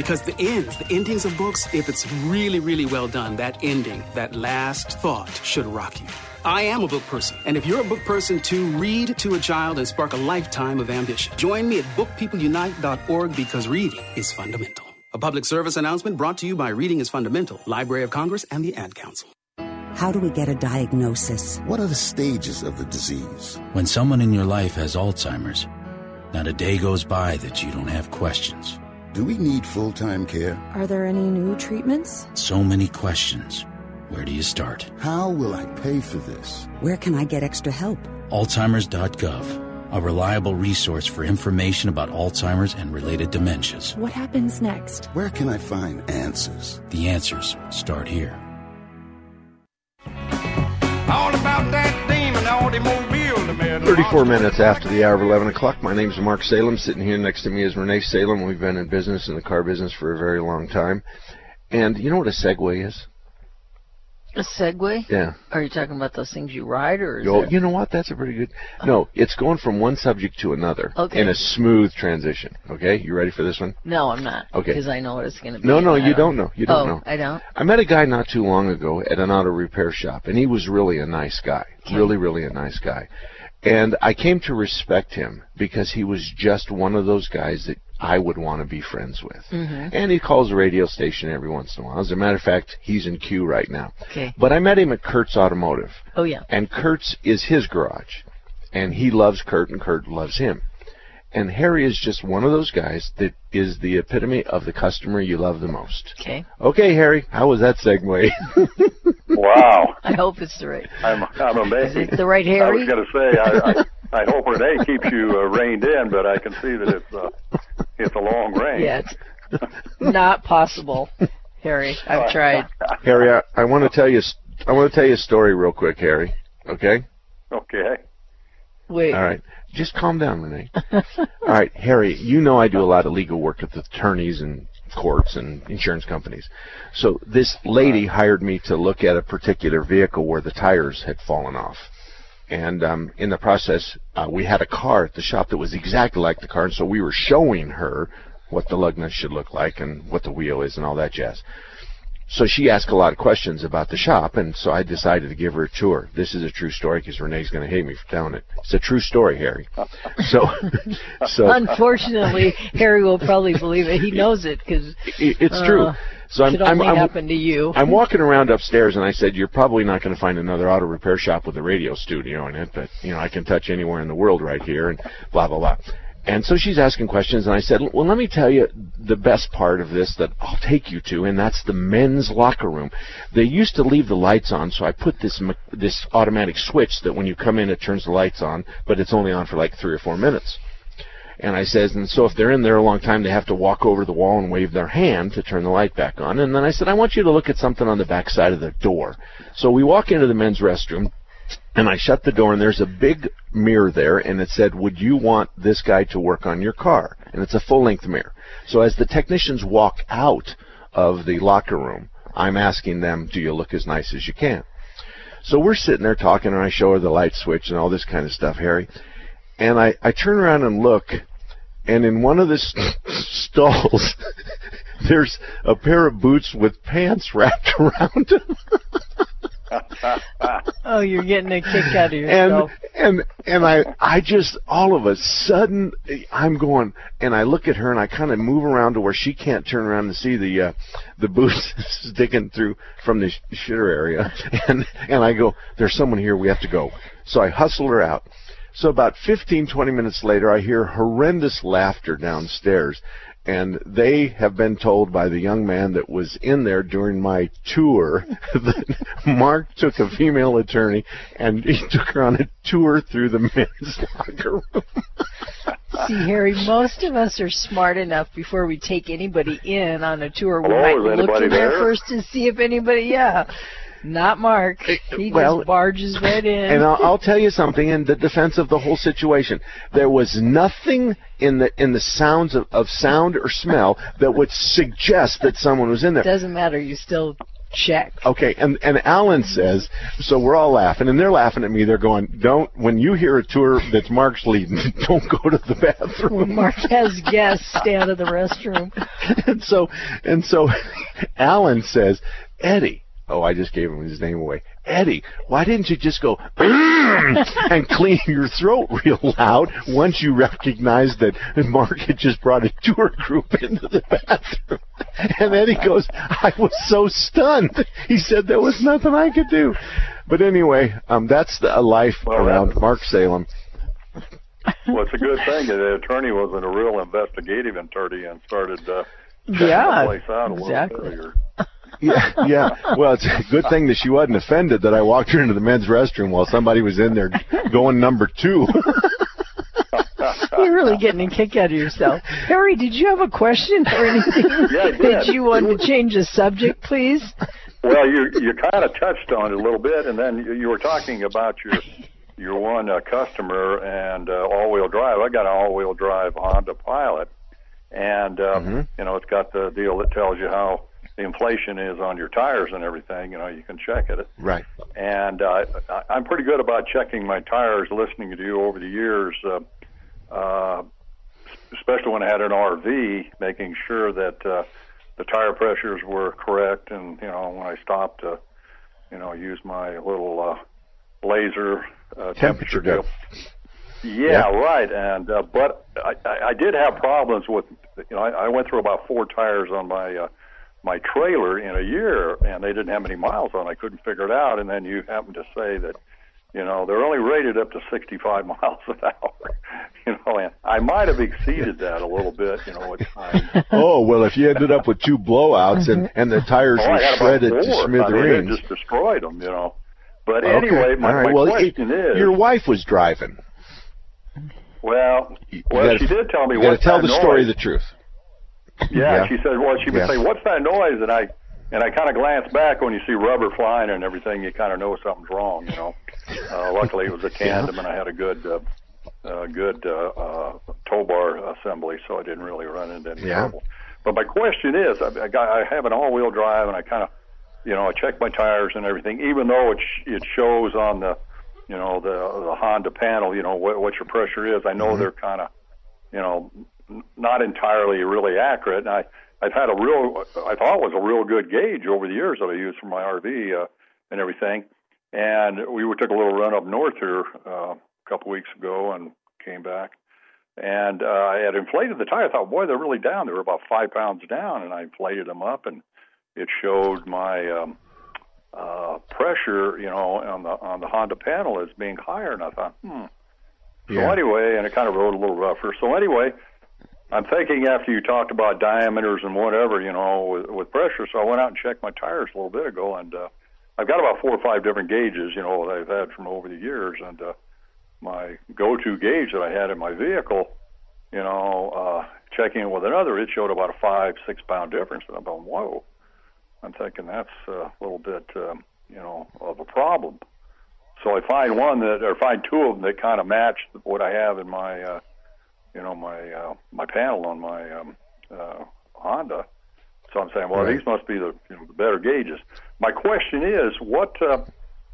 Speaker 18: Because the ends, the endings of books, if it's really, really well done, that ending, that last thought should rock you. I am a book person, and if you're a book person too, read to a child and spark a lifetime of ambition. Join me at bookpeopleunite.org because reading is fundamental. A public service announcement brought to you by Reading is Fundamental, Library of Congress, and the Ad Council.
Speaker 19: How do we get a diagnosis?
Speaker 20: What are the stages of the disease?
Speaker 21: When someone in your life has Alzheimer's, not a day goes by that you don't have questions.
Speaker 20: Do we need full time care?
Speaker 22: Are there any new treatments?
Speaker 21: So many questions. Where do you start?
Speaker 20: How will I pay for this?
Speaker 19: Where can I get extra help?
Speaker 21: Alzheimer's.gov, a reliable resource for information about Alzheimer's and related dementias.
Speaker 22: What happens next?
Speaker 20: Where can I find answers?
Speaker 21: The answers start here.
Speaker 23: All about that demon All automobile.
Speaker 3: 34 minutes after the hour of 11 o'clock. My name is Mark Salem. Sitting here next to me is Renee Salem. We've been in business, in the car business, for a very long time. And you know what a Segway is?
Speaker 2: A Segway?
Speaker 3: Yeah.
Speaker 2: Are you talking about those things you ride, or is
Speaker 3: Oh, you know what? That's a pretty good. No, it's going from one subject to another
Speaker 2: Okay.
Speaker 3: in a smooth transition. Okay, you ready for this one?
Speaker 2: No, I'm not.
Speaker 3: Okay.
Speaker 2: Because I know what it's going to be.
Speaker 3: No, no, you don't know. You don't
Speaker 2: oh,
Speaker 3: know.
Speaker 2: I don't.
Speaker 3: I met a guy not too long ago at an auto repair shop, and he was really a nice guy. Really, really a nice guy. And I came to respect him because he was just one of those guys that I would want to be friends with.
Speaker 2: Mhm.
Speaker 3: And he calls a radio station every once in a while. As a matter of fact, he's in queue right now.
Speaker 2: Okay.
Speaker 3: But I met him at Kurt's Automotive.
Speaker 2: Oh yeah.
Speaker 3: And Kurt's is his garage. And he loves Kurt, and Kurt loves him. And Harry is just one of those guys that is the epitome of the customer you love the most.
Speaker 2: Okay.
Speaker 3: Okay, Harry, how was that segue? (laughs)
Speaker 24: Wow.
Speaker 2: I hope it's the right.
Speaker 24: I'm I'm amazed.
Speaker 2: Is it the right Harry?
Speaker 24: I was going to say I, I I hope Renee keeps you uh, reined in, but I can see that it's uh, it's a long range.
Speaker 2: Yeah, it's not possible, Harry. I've tried.
Speaker 3: Harry, I, I want to tell you, s- I want to tell you a story real quick, Harry. Okay?
Speaker 24: Okay.
Speaker 2: Wait.
Speaker 3: All right. Just calm down, Renee. (laughs) All right, Harry, you know I do a lot of legal work with attorneys and courts and insurance companies. So this lady hired me to look at a particular vehicle where the tires had fallen off. And um, in the process, uh, we had a car at the shop that was exactly like the car, and so we were showing her what the lug nuts should look like and what the wheel is and all that jazz. So she asked a lot of questions about the shop, and so I decided to give her a tour. This is a true story because Renee's going to hate me for telling it. It's a true story, Harry. So, (laughs) so
Speaker 2: Unfortunately, Harry will probably believe it. He knows it because
Speaker 3: it's true. Uh, so I'm, I'm, I'm,
Speaker 2: happen to you.
Speaker 3: I'm walking around upstairs, and I said, "You're probably not going to find another auto repair shop with a radio studio in it, but you know I can touch anywhere in the world right here." And blah blah blah. And so she's asking questions, and I said, "Well, let me tell you the best part of this that I'll take you to, and that's the men's locker room. They used to leave the lights on, so I put this this automatic switch that when you come in, it turns the lights on, but it's only on for like three or four minutes." And I says, and so if they're in there a long time, they have to walk over the wall and wave their hand to turn the light back on. And then I said, I want you to look at something on the back side of the door. So we walk into the men's restroom, and I shut the door, and there's a big mirror there, and it said, Would you want this guy to work on your car? And it's a full length mirror. So as the technicians walk out of the locker room, I'm asking them, Do you look as nice as you can? So we're sitting there talking, and I show her the light switch and all this kind of stuff, Harry. And I, I turn around and look, and in one of the st- (laughs) stalls, (laughs) there's a pair of boots with pants (laughs) wrapped around them. (laughs)
Speaker 2: Oh, you're getting a kick out of
Speaker 3: and
Speaker 2: yourself.
Speaker 3: and and I I just all of a sudden I'm going and I look at her and I kind of move around to where she can't turn around to see the uh, the boots (laughs) sticking through from the sh- shitter area. (laughs) And and I go there's someone here. We have to go. So I hustle her out. So about 15 20 minutes later I hear horrendous laughter downstairs and they have been told by the young man that was in there during my tour (laughs) that Mark took a female attorney and he took her on a tour through the men's (laughs) locker room.
Speaker 2: See, Harry, most of us are smart enough before we take anybody in on a tour. We
Speaker 24: Hello,
Speaker 2: might look
Speaker 24: anybody
Speaker 2: in there
Speaker 24: there?
Speaker 2: first to see if anybody. Yeah, not Mark. He
Speaker 3: well,
Speaker 2: just barges right in.
Speaker 3: And I'll, I'll tell you something in the defense of the whole situation. There was nothing in the in the sounds of, of sound or smell that would suggest that someone was in there.
Speaker 2: It doesn't matter. You still check.
Speaker 3: Okay, and and Alan says, so we're all laughing, and they're laughing at me. They're going, "Don't when you hear a tour that's Mark's leading, (laughs) don't go to the bathroom."
Speaker 2: When Mark has guests, stay out of the restroom. (laughs)
Speaker 3: and so and so, (laughs) Alan says, "Eddie." Oh, I just gave him his name away. Eddie, why didn't you just go and clean your throat real loud once you recognized that Mark had just brought a tour group into the bathroom? And Eddie goes, I was so stunned. He said there was nothing I could do. But anyway, um, that's the a life around Mark Salem.
Speaker 24: Well, it's a good thing that the attorney wasn't a real investigative attorney and started uh, checking
Speaker 2: Yeah,
Speaker 24: the place out a
Speaker 2: exactly.
Speaker 24: little earlier.
Speaker 3: Yeah, yeah. Well, it's a good thing that she wasn't offended that I walked her into the men's restroom while somebody was in there going number two.
Speaker 2: You're really getting a kick out of yourself. Harry, did you have a question or anything (laughs)
Speaker 24: Yeah, I
Speaker 2: that you wanted to change the subject, please?
Speaker 24: Well, you you kind of touched on it a little bit, and then you, you were talking about your your one uh, customer and uh, all-wheel drive. I got an all-wheel drive Honda Pilot, and um, you know it's got the deal that tells you how the inflation is on your tires and everything. You know you can check it.
Speaker 3: right.
Speaker 24: and uh, I- I'm pretty good about checking my tires. Listening to you over the years, uh, uh, especially when I had an RV, making sure that uh, the tire pressures were correct, and you know when I stopped to, you know, use my little uh, laser uh,
Speaker 3: Temperature
Speaker 24: deal.
Speaker 3: gun.
Speaker 24: Yeah, right. And uh, but I, I I did have problems with you know I, I went through about four tires on my uh, my trailer in a year, and they didn't have any miles on. I couldn't figure it out. And then you happen to say that you know they're only rated up to 65 (laughs) miles an hour. (laughs) You know, and I might have exceeded that a little bit. You know, at times. (laughs)
Speaker 3: Oh well, if you ended up with two blowouts and mm-hmm. and the tires
Speaker 24: Oh,
Speaker 3: were shredded to
Speaker 24: I mean,
Speaker 3: smithereens.
Speaker 24: just destroyed them. You know. But
Speaker 3: Okay.
Speaker 24: anyway, my,
Speaker 3: right.
Speaker 24: my
Speaker 3: well,
Speaker 24: question
Speaker 3: it-
Speaker 24: is,
Speaker 3: your wife was driving.
Speaker 24: well,
Speaker 3: You
Speaker 24: well,
Speaker 3: gotta-
Speaker 24: she did tell me
Speaker 3: You got to tell the story, the truth.
Speaker 24: Yeah,
Speaker 3: Yeah.
Speaker 24: she said, well, she would
Speaker 3: Yeah.
Speaker 24: say, "What's that noise?" And I and I kind of glanced back when you see rubber flying and everything, you kind of know something's wrong. You know. Uh, luckily, it was a (laughs) tandem, and I had a good, uh, uh, good uh, uh, tow bar assembly, so I didn't really run into any
Speaker 3: Yeah.
Speaker 24: trouble. But my question is, I, I, got, I have an all-wheel drive, and I kind of, you know, I check my tires and everything, even though it sh- it shows on the, you know, the the Honda panel, you know, what, what your pressure is. I know
Speaker 3: Mm-hmm.
Speaker 24: they're kind of, you know, not entirely really accurate. And I I've had a real, I thought was a real good gauge over the years that I used for my RV uh, and everything. And we took a little run up north here uh, a couple weeks ago and came back. And uh, I had inflated the tire. I thought, boy, they're really down. They were about five pounds down, and I inflated them up, and it showed my um, uh, pressure, you know, on the on the Honda panel as being higher. And I thought, hmm. So
Speaker 3: Yeah.
Speaker 24: anyway, and it kind of rode a little rougher. So anyway, I'm thinking after you talked about diameters and whatever, you know, with, with pressure. So I went out and checked my tires a little bit ago, and uh, I've got about four or five different gauges, you know, that I've had from over the years. And uh, my go-to gauge that I had in my vehicle, you know, uh, checking it with another, it showed about a five, six-pound difference. And I'm going, whoa. I'm thinking that's a little bit, um, you know, of a problem. So I find one that, or find two of them that kind of match what I have in my, uh, you know, my uh, my panel on my um, uh, Honda. So I'm saying, well,
Speaker 3: Right.
Speaker 24: these must be the you know the better gauges. My question is, what uh,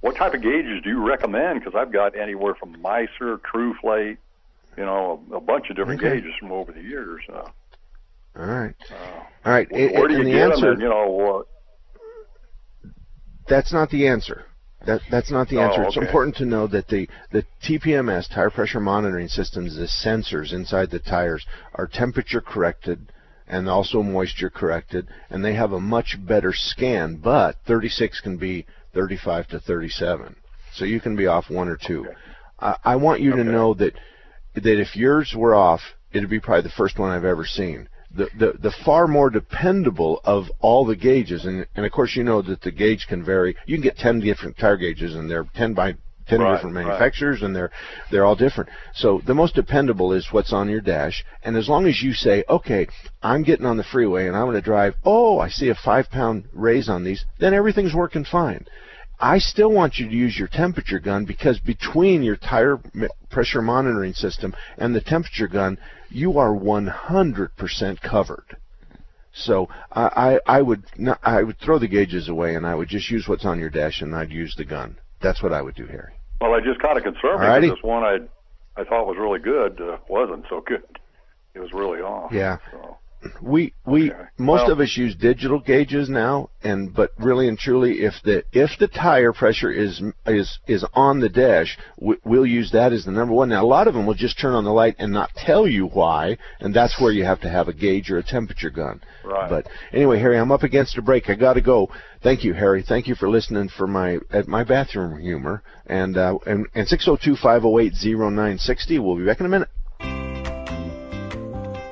Speaker 24: what type of gauges do you recommend? Because I've got anywhere from Miser, TrueFlate, you know, a, a bunch of different
Speaker 3: Okay.
Speaker 24: gauges from over the years. Uh,
Speaker 3: All right. All right.
Speaker 24: where
Speaker 3: and-
Speaker 24: do you
Speaker 3: the
Speaker 24: get
Speaker 3: answer,
Speaker 24: them? And you know, what?
Speaker 3: That's not the answer. That that's not the
Speaker 24: Oh,
Speaker 3: answer. It's important to know that the the TPMS tire pressure monitoring systems, the sensors inside the tires, are temperature corrected and also moisture corrected, and they have a much better scan. But 36 can be 35 to 37, so you can be off one or two. I, I want you to know that that if yours were off, it'd be probably the first one I've ever seen. The, the the far more dependable of all the gauges, and and of course you know that the gauge can vary. You can get ten different tire gauges, and they're ten by ten
Speaker 24: Right,
Speaker 3: different
Speaker 24: right.
Speaker 3: manufacturers, and they're they're all different. So the most dependable is what's on your dash, and as long as you say, okay, I'm getting on the freeway and I'm going to drive. Oh, I see a five pound raise on these, then everything's working fine. I still want you to use your temperature gun because between your tire pressure monitoring system and the temperature gun, you are 100% covered. So I, I I would not, I would throw the gauges away and I would just use what's on your dash and I'd use the gun. That's what I would do, Harry.
Speaker 24: Well, I just kind of concerned
Speaker 3: Alrighty.
Speaker 24: because this one I I thought was really good uh, wasn't so good. It was really off.
Speaker 3: Yeah. We we most
Speaker 24: Well-
Speaker 3: of us use digital gauges now, and but really and truly, if the if the tire pressure is is is on the dash, we, we'll use that as the number one. Now a lot of them will just turn on the light and not tell you why, and that's where you have to have a gauge or a temperature gun.
Speaker 24: Right.
Speaker 3: But anyway, Harry, I'm up against a break. I got to go. Thank you, Harry. Thank you for listening for my at my bathroom humor. And uh, and and 602-508-0960. We'll be back in a minute.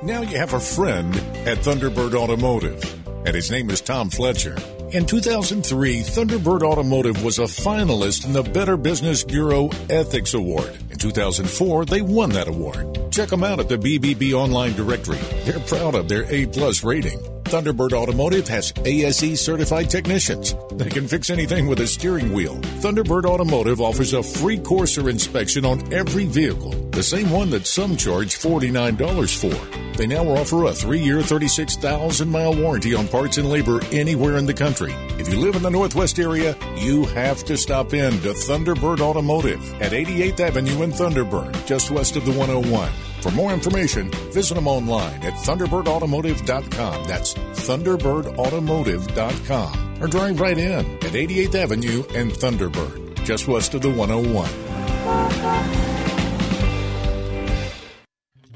Speaker 25: Now you have a friend at Thunderbird Automotive, and his name is Tom Fletcher. In 2003, Thunderbird Automotive was a finalist in the Better Business Bureau Ethics Award. In 2004, they won that award. Check them out at the BBB online directory. They're proud of their A-plus rating. Thunderbird Automotive has ASE certified technicians. They can fix anything with a steering wheel. Thunderbird Automotive offers a free Corsair inspection on every vehicle, the same one that some charge $49 for. They now offer a three-year, 36,000-mile warranty on parts and labor anywhere in the country. If you live in the Northwest area, you have to stop in to Thunderbird Automotive at 88th Avenue in Thunderbird, just west of the 101. For more information, visit them online at thunderbirdautomotive.com. That's thunderbirdautomotive.com. Or drive right in at 88th Avenue and Thunderbird, just west of the 101.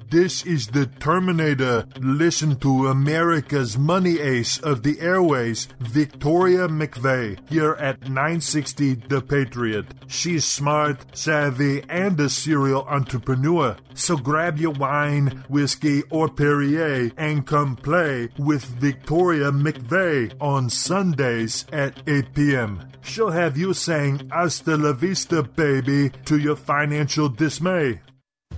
Speaker 26: This is the Terminator. Listen to America's money ace of the airways, Victoria McVeigh, here at 960 The Patriot. She's smart, savvy, and a serial entrepreneur. So grab your wine, whiskey, or Perrier and come play with Victoria McVeigh on Sundays at 8 p.m. She'll have you saying hasta la vista, baby, to your financial dismay.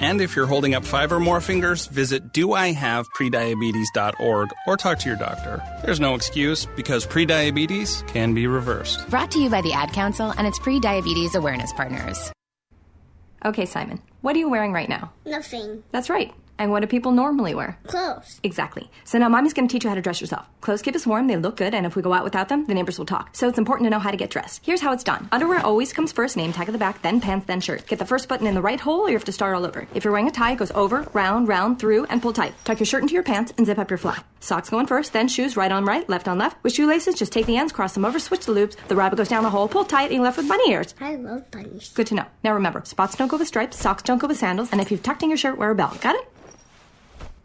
Speaker 27: And if you're holding up five or more fingers, visit doihaveprediabetes.org or talk to your doctor. There's no excuse because prediabetes can be reversed.
Speaker 28: Brought to you by the Ad Council and its pre diabetes awareness partners.
Speaker 22: Okay, Simon, what are you wearing right now?
Speaker 29: Nothing.
Speaker 22: That's right. And what do people normally wear?
Speaker 29: Clothes.
Speaker 22: Exactly. So now mommy's going to teach you how to dress yourself. Clothes keep us warm, they look good, and if we go out without them, the neighbors will talk. So it's important to know how to get dressed. Here's how it's done. Underwear always comes first, name tag at the back, then pants, then shirt. Get the first button in the right hole, or you have to start all over. If you're wearing a tie, it goes over, round, round, through, and pull tight. Tuck your shirt into your pants and zip up your fly. Socks going first, then shoes right on right, left on left. With shoelaces, just take the ends, cross them over, switch the loops. The rabbit goes down the hole, pull tight, and you're left with bunny ears.
Speaker 29: I love bunnies.
Speaker 22: Good to know. Now remember, spots don't go with stripes, socks don't go with sandals, and if you've tucked in your shirt, wear a belt. Got it?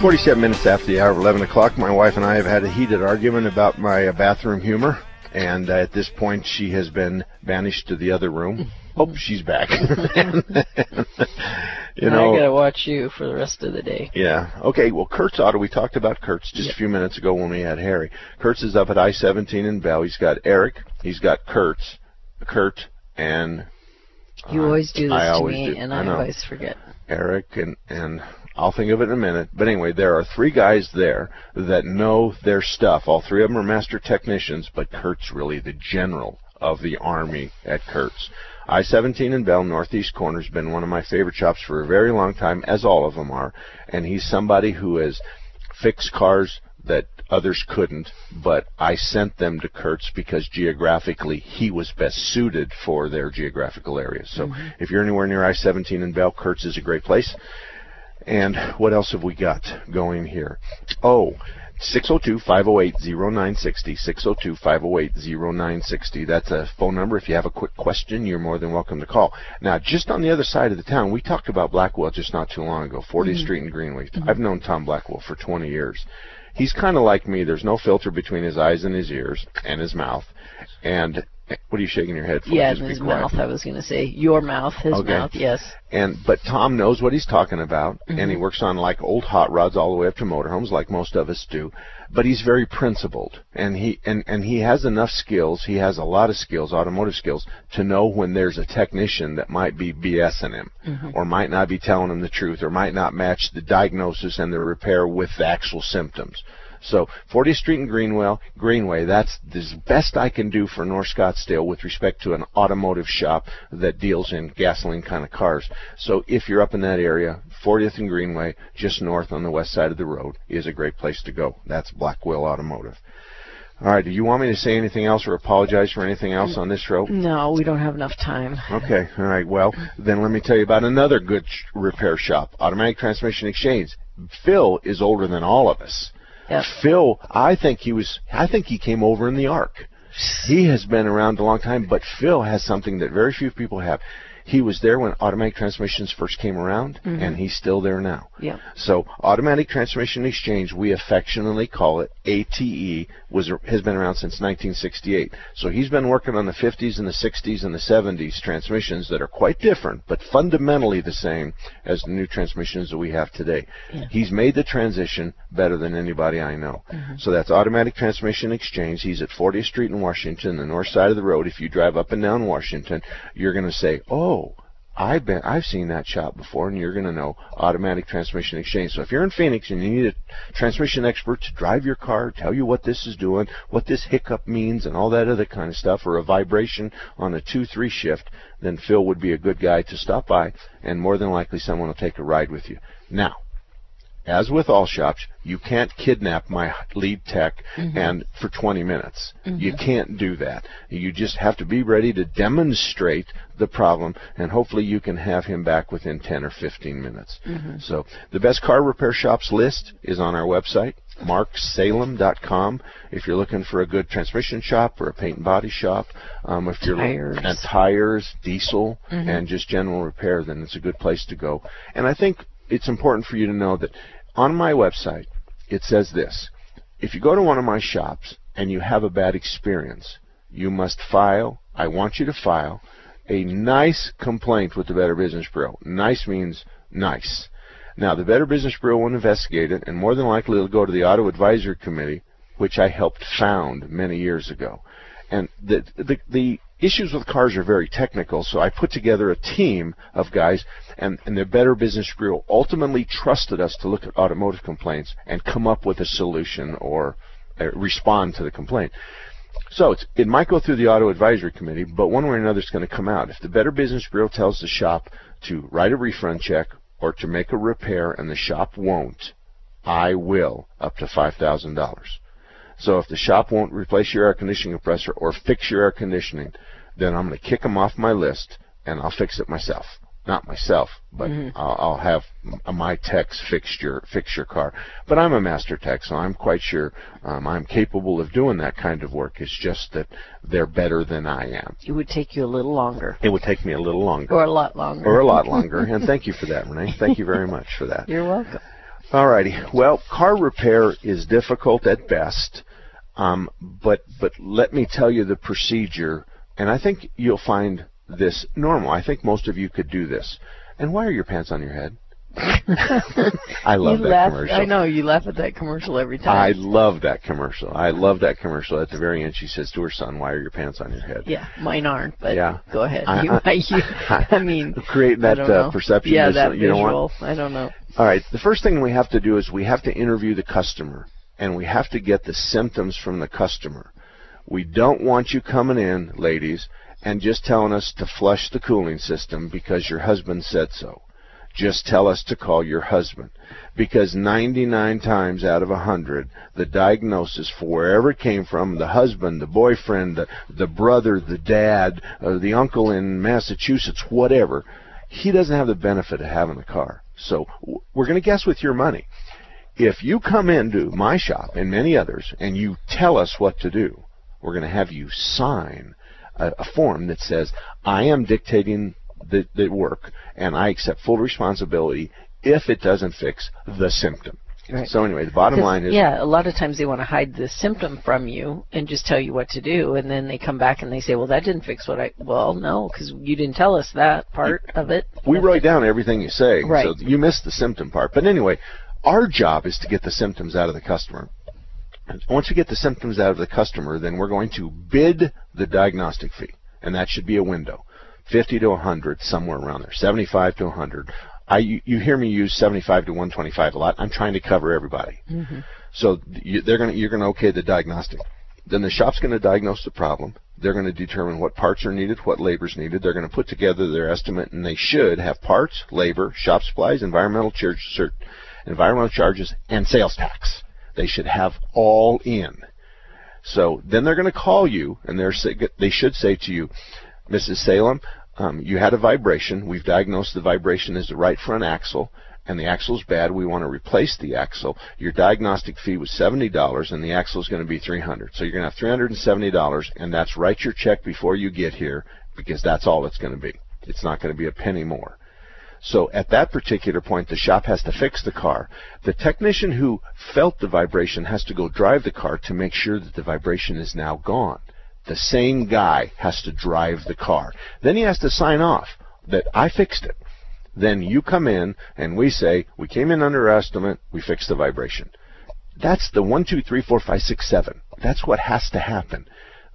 Speaker 3: 47 minutes after the hour of 11 o'clock, my wife and I have had a heated argument about my uh, bathroom humor, and uh, at this point, she has been banished to the other room. (laughs) Oh, she's back. (laughs) (laughs) you know,
Speaker 2: I gotta watch you for the rest of the day.
Speaker 3: yeah. Okay. Well, Kurt's auto. We talked about Kurt's just a few minutes ago when we had Harry. Kurt's is up at I-17 in Bell. He's got Eric. He's got Kurt's, Kurt, and
Speaker 2: You always do this
Speaker 3: I
Speaker 2: to me,
Speaker 3: do.
Speaker 2: and
Speaker 3: I
Speaker 2: I, always forget.
Speaker 3: Eric and and I'll think of it in a minute. But anyway, there are three guys there that know their stuff. All three of them are master technicians, but Kurt's really the general of the army at Kurt's. I-17 in Bell, Northeast Corner, has been one of my favorite shops for a very long time, as all of them are. And he's somebody who has fixed cars that others couldn't, but I sent them to Kurt's because geographically he was best suited for their geographical area. So
Speaker 2: Mm-hmm.
Speaker 3: if you're anywhere near I-17 and Bell, Kurt's is a great place. And what else have we got going here? Oh, 602-508-0960, 602-508-0960. That's a phone number. If you have a quick question, you're more than welcome to call. Now, just on the other side of the town, we talked about Blackwell just not too long ago, 40th
Speaker 2: Mhm.
Speaker 3: Street and Greenway. I've known Tom Blackwell for 20 years. He's kind of like me. There's no filter between his eyes and his ears and his mouth. And what are you shaking your head for?
Speaker 2: Yeah,
Speaker 3: Just
Speaker 2: his mouth. I was going to say your mouth, his
Speaker 3: Okay.
Speaker 2: mouth. Yes.
Speaker 3: And but Tom knows what he's talking about, and he
Speaker 2: Mhm.
Speaker 3: works on like old hot rods all the way up to motorhomes, like most of us do. But he's very principled, and he and and he has enough skills. He has a lot of skills, automotive skills, to know when there's a technician that might be BSing him,
Speaker 2: Mhm.
Speaker 3: or might not be telling him the truth, or might not match the diagnosis and the repair with the actual symptoms. So 40th Street and Greenwell, Greenway, that's the best I can do for North Scottsdale with respect to an automotive shop that deals in gasoline kind of cars. So if you're up in that area, 40th and Greenway, just north on the west side of the road, is a great place to go. That's Blackwell Automotive. All right, do you want me to say anything else or apologize for anything else on this show?
Speaker 2: No, we don't have enough time.
Speaker 3: Okay, all right. Well, then let me tell you about another good sh- repair shop, Automatic Transmission Exchange. Phil is older than all of us.
Speaker 2: Yep.
Speaker 3: Phil, I think he was. I think he came over in the Ark. He has been around a long time, but Phil has something that very few people have. He was there when automatic transmissions first came around,
Speaker 2: Mhm.
Speaker 3: and he's still there now.
Speaker 2: Yep.
Speaker 3: So, Automatic Transmission Exchange, we affectionately call it ATE, was has been around since 1968. So he's been working on the 50s and the 60s and the 70s transmissions that are quite different, but fundamentally the same as the new transmissions that we have today.
Speaker 2: Yeah.
Speaker 3: He's made the transition better than anybody I know. So that's Automatic Transmission Exchange. He's at 40th Street in Washington, the north side of the road. If you drive up and down Washington, you're going to say, "Oh, Oh, I've been I've seen that shop before," and you're going to know Automatic Transmission Exchange. So if you're in Phoenix and you need a transmission expert to drive your car, tell you what this is doing, what this hiccup means, and all that other kind of stuff, or a vibration on a two-three shift, then Phil would be a good guy to stop by, and more than likely someone will take a ride with you. Now, as with all shops, you can't kidnap my lead tech
Speaker 2: Mhm.
Speaker 3: and for 20 minutes.
Speaker 2: Mhm.
Speaker 3: You can't do that. You just have to be ready to demonstrate the problem, and hopefully you can have him back within 10 or 15 minutes.
Speaker 2: Mhm.
Speaker 3: So the best car repair shops list is on our website, marksalem.com. If you're looking for a good transmission shop or a paint and body shop, um, if you're
Speaker 2: Tires.
Speaker 3: and tires, diesel,
Speaker 2: Mhm.
Speaker 3: and just general repair, then it's a good place to go. And I think it's important for you to know that on my website it says this: if you go to one of my shops and you have a bad experience, you must file. I want you to file a nice complaint with the Better Business Bureau. Nice means nice. Now, the Better Business Bureau will investigate it, and more than likely it'll go to the Auto Advisory Committee, which I helped found many years ago. And the, the, the issues with cars are very technical, so I put together a team of guys, and, and the Better Business Bureau ultimately trusted us to look at automotive complaints and come up with a solution or uh, respond to the complaint. So it might go through the auto advisory committee, but one way or another it's going to come out. If the Better Business Bureau tells the shop to write a refund check or to make a repair and the shop won't, I will up to five thousand dollars. So if the shop won't replace your air conditioning compressor or fix your air conditioning, then I'm going to kick them off my list and I'll fix it myself. Not myself, but
Speaker 2: Mhm.
Speaker 3: I'll, I'll have my techs fix your fix your car. But I'm a master tech, so I'm quite sure um, I'm capable of doing that kind of work. It's just that they're better than I am.
Speaker 2: It would take you a little longer,
Speaker 3: It would take me a little longer,
Speaker 2: or a lot longer,
Speaker 3: or a lot (laughs) longer. and thank you for that, Renee. Thank you very much for that.
Speaker 2: You're welcome.
Speaker 3: All righty. Well, car repair is difficult at best, um, but but let me tell you the procedure, and I think you'll find this normal. I think most of you could do this. And why are your pants on your head? (laughs) I love
Speaker 2: you
Speaker 3: that
Speaker 2: laugh,
Speaker 3: commercial.
Speaker 2: I know you laugh at that commercial every time.
Speaker 3: I love that commercial. I love that commercial. At the very end, she says to her son, "Why are your pants on your head?"
Speaker 2: yeah, mine aren't, but
Speaker 3: Yeah.
Speaker 2: go ahead.
Speaker 3: I- (laughs)
Speaker 2: you,
Speaker 3: I-
Speaker 2: you, (laughs) I mean,
Speaker 3: Create that uh, perception.
Speaker 2: Yeah,
Speaker 3: is-
Speaker 2: that
Speaker 3: you know what?
Speaker 2: visual. I don't know.
Speaker 3: All right. The first thing we have to do is we have to interview the customer, and we have to get the symptoms from the customer. We don't want you coming in, ladies, and just telling us to flush the cooling system because your husband said so. just tell us to call your husband. Because 99 times out of 100, the diagnosis for wherever it came from, the husband, the boyfriend, the, the brother, the dad, uh, the uncle in Massachusetts, whatever, he doesn't have the benefit of having the car. So we're going to guess with your money. If you come into my shop and many others and you tell us what to do, we're going to have you sign a, a form that says, I am dictating the, the work and I accept full responsibility if it doesn't fix the symptom.
Speaker 2: Right.
Speaker 3: So anyway, the bottom line is
Speaker 2: yeah, a lot of times they want to hide the symptom from you and just tell you what to do, and then they come back and they say, "Well, that didn't fix what I." Well, no, because you didn't tell us that part of it.
Speaker 3: we write down everything you say,
Speaker 2: Right.
Speaker 3: so you missed the symptom part. But anyway, our job is to get the symptoms out of the customer. And Once we get the symptoms out of the customer, then we're going to bid the diagnostic fee, and that should be a window, 50 to 100, somewhere around there, 75 to 100. I you, you hear me use 75 to 125 a lot. I'm trying to cover everybody.
Speaker 2: Mm-hmm.
Speaker 3: So you, they're going you're going to okay the diagnostic. Then the shop's going to diagnose the problem. They're going to determine what parts are needed, what labor's needed. They're going to put together their estimate, and they should have parts, labor, shop supplies, environmental charges, cert, environmental charges, and sales tax. They should have all in. So then they're going to call you, and they should say to you, Mrs. Salem, um, you had a vibration. We've diagnosed the vibration as the right front axle, and the axle's bad. We want to replace the axle. Your diagnostic fee was seventy dollars, and the axle is going to be three hundred. So you're going to have three hundred and seventy dollars, and that's write your check before you get here because that's all it's going to be. It's not going to be a penny more. So at that particular point, the shop has to fix the car. The technician who felt the vibration has to go drive the car to make sure that the vibration is now gone. The same guy has to drive the car. Then he has to sign off that I fixed it. Then you come in and we say, we came in under estimate, we fixed the vibration. That's the one, two, three, four, five, six, seven. That's what has to happen.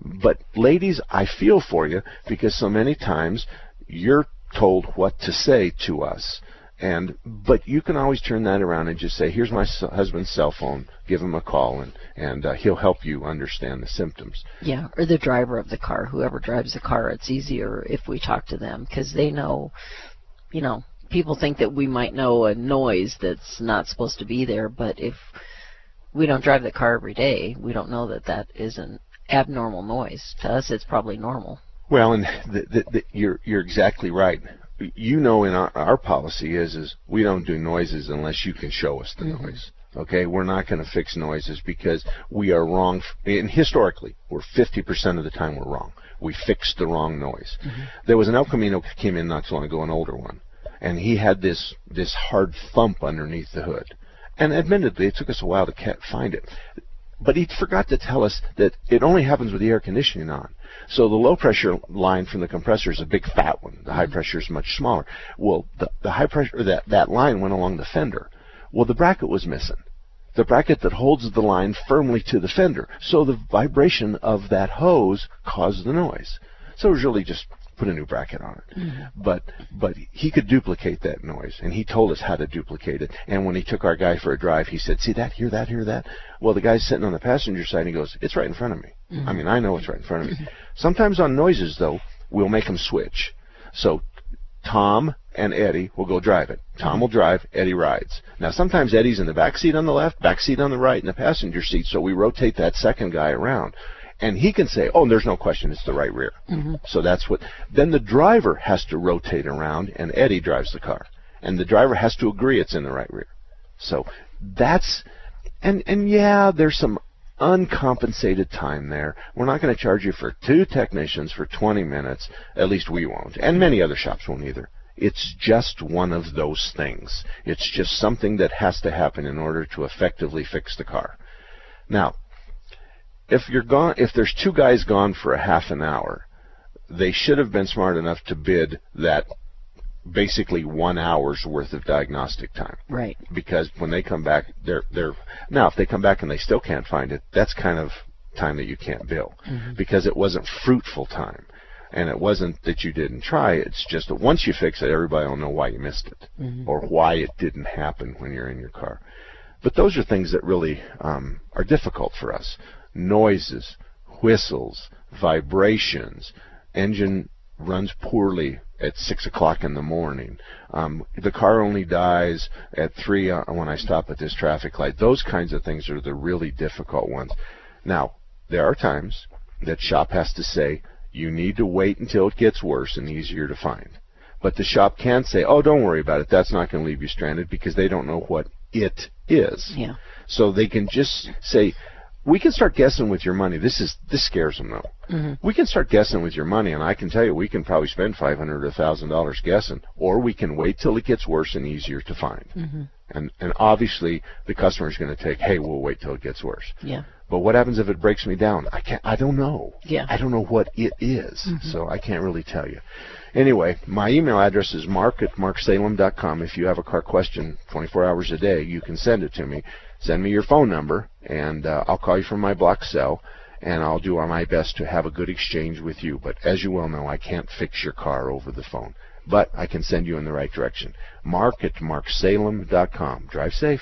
Speaker 3: But ladies, I feel for you because so many times you're told what to say to us. And but you can always turn that around and just say, "Here's my husband's cell phone. Give him a call, and and uh, he'll help you understand the symptoms."
Speaker 2: Yeah, or the driver of the car, whoever drives the car. It's easier if we talk to them because they know, you know, people think that we might know a noise that's not supposed to be there, but if we don't drive the car every day, we don't know that that is an abnormal noise. To us, it's probably normal.
Speaker 3: Well, and the, the, the, you're you're exactly right. You know, in our, our policy is is we don't do noises unless you can show us the mm-hmm. noise. Okay, we're not going to fix noises because we are wrong. f- And historically, we're 50% of the time we're wrong. We fixed the wrong noise. Mm-hmm. There was an El Camino that came in not so long ago, an older one, and he had this this hard thump underneath the hood. And admittedly, it took us a while to ca- find it. But he forgot to tell us that it only happens with the air conditioning on. So the low pressure line from the compressor is a big fat one. The high mm-hmm. pressure is much smaller. Well, the, the high pressure that that line went along the fender. Well, the bracket was missing. The bracket that holds the line firmly to the fender. So the vibration of that hose caused the noise. So it was really just put a new bracket on it. Mm-hmm. But but he could duplicate that noise, and he told us how to duplicate it. And when he took our guy for a drive, he said, "See that? Hear that? Hear that?" Well, the guy's sitting on the passenger side, and he goes, "It's right in front of me. Mm-hmm. I mean, I know it's right in front of me." Mm-hmm. Sometimes on noises, though, we'll make them switch. So Tom and Eddie will go drive it. Tom will drive, Eddie rides. Now sometimes Eddie's in the back seat on the left, back seat on the right, in the passenger seat, so we rotate that second guy around. And he can say, "Oh, there's no question, it's the right rear." Mm-hmm. So that's what. Then the driver has to rotate around, and Eddie drives the car, and the driver has to agree it's in the right rear. So that's, and and yeah, there's some uncompensated time there. We're not going to charge you for two technicians for 20 minutes. At least we won't, and many other shops won't either. It's just one of those things. It's just something that has to happen in order to effectively fix the car. Now, if you're gone, if there's two guys gone for a half an hour, they should have been smart enough to bid that basically one hour's worth of diagnostic time.
Speaker 2: Right.
Speaker 3: Because when they come back, they're they're now if they come back and they still can't find it, that's kind of time that you can't bill
Speaker 2: Mhm.
Speaker 3: because it wasn't fruitful time. And it wasn't that you didn't try. It's just that once you fix it, everybody will know why you missed it
Speaker 2: Mhm.
Speaker 3: or why it didn't happen when you're in your car. But those are things that really um, are difficult for us. Noises, whistles, vibrations, engine runs poorly at six o'clock in the morning. Um, the car only dies at three uh, when I stop at this traffic light. Those kinds of things are the really difficult ones. Now, there are times that shop has to say you need to wait until it gets worse and easier to find. But the shop can say, "Oh, don't worry about it. That's not going to leave you stranded because they don't know what it is."
Speaker 2: Yeah.
Speaker 3: So they can just say, "We can start guessing with your money." This is this scares them though.
Speaker 2: Mm-hmm.
Speaker 3: We can start guessing with your money, and I can tell you, we can probably spend five hundred or thousand dollars guessing, or we can wait till it gets worse and easier to find.
Speaker 2: Mm-hmm.
Speaker 3: And and obviously, the customer is going to take, "Hey, we'll wait till it gets worse."
Speaker 2: Yeah.
Speaker 3: But what happens if it breaks me down? I can't. I don't know.
Speaker 2: Yeah.
Speaker 3: I don't know what it is,
Speaker 2: Mhm.
Speaker 3: so I can't really tell you. Anyway, my email address is mark at marksalem.com. If you have a car question 24 hours a day, you can send it to me. Send me your phone number, and uh, I'll call you from my block cell, and I'll do my best to have a good exchange with you. But as you well know, I can't fix your car over the phone. But I can send you in the right direction. Mark at marksalem.com. Drive safe.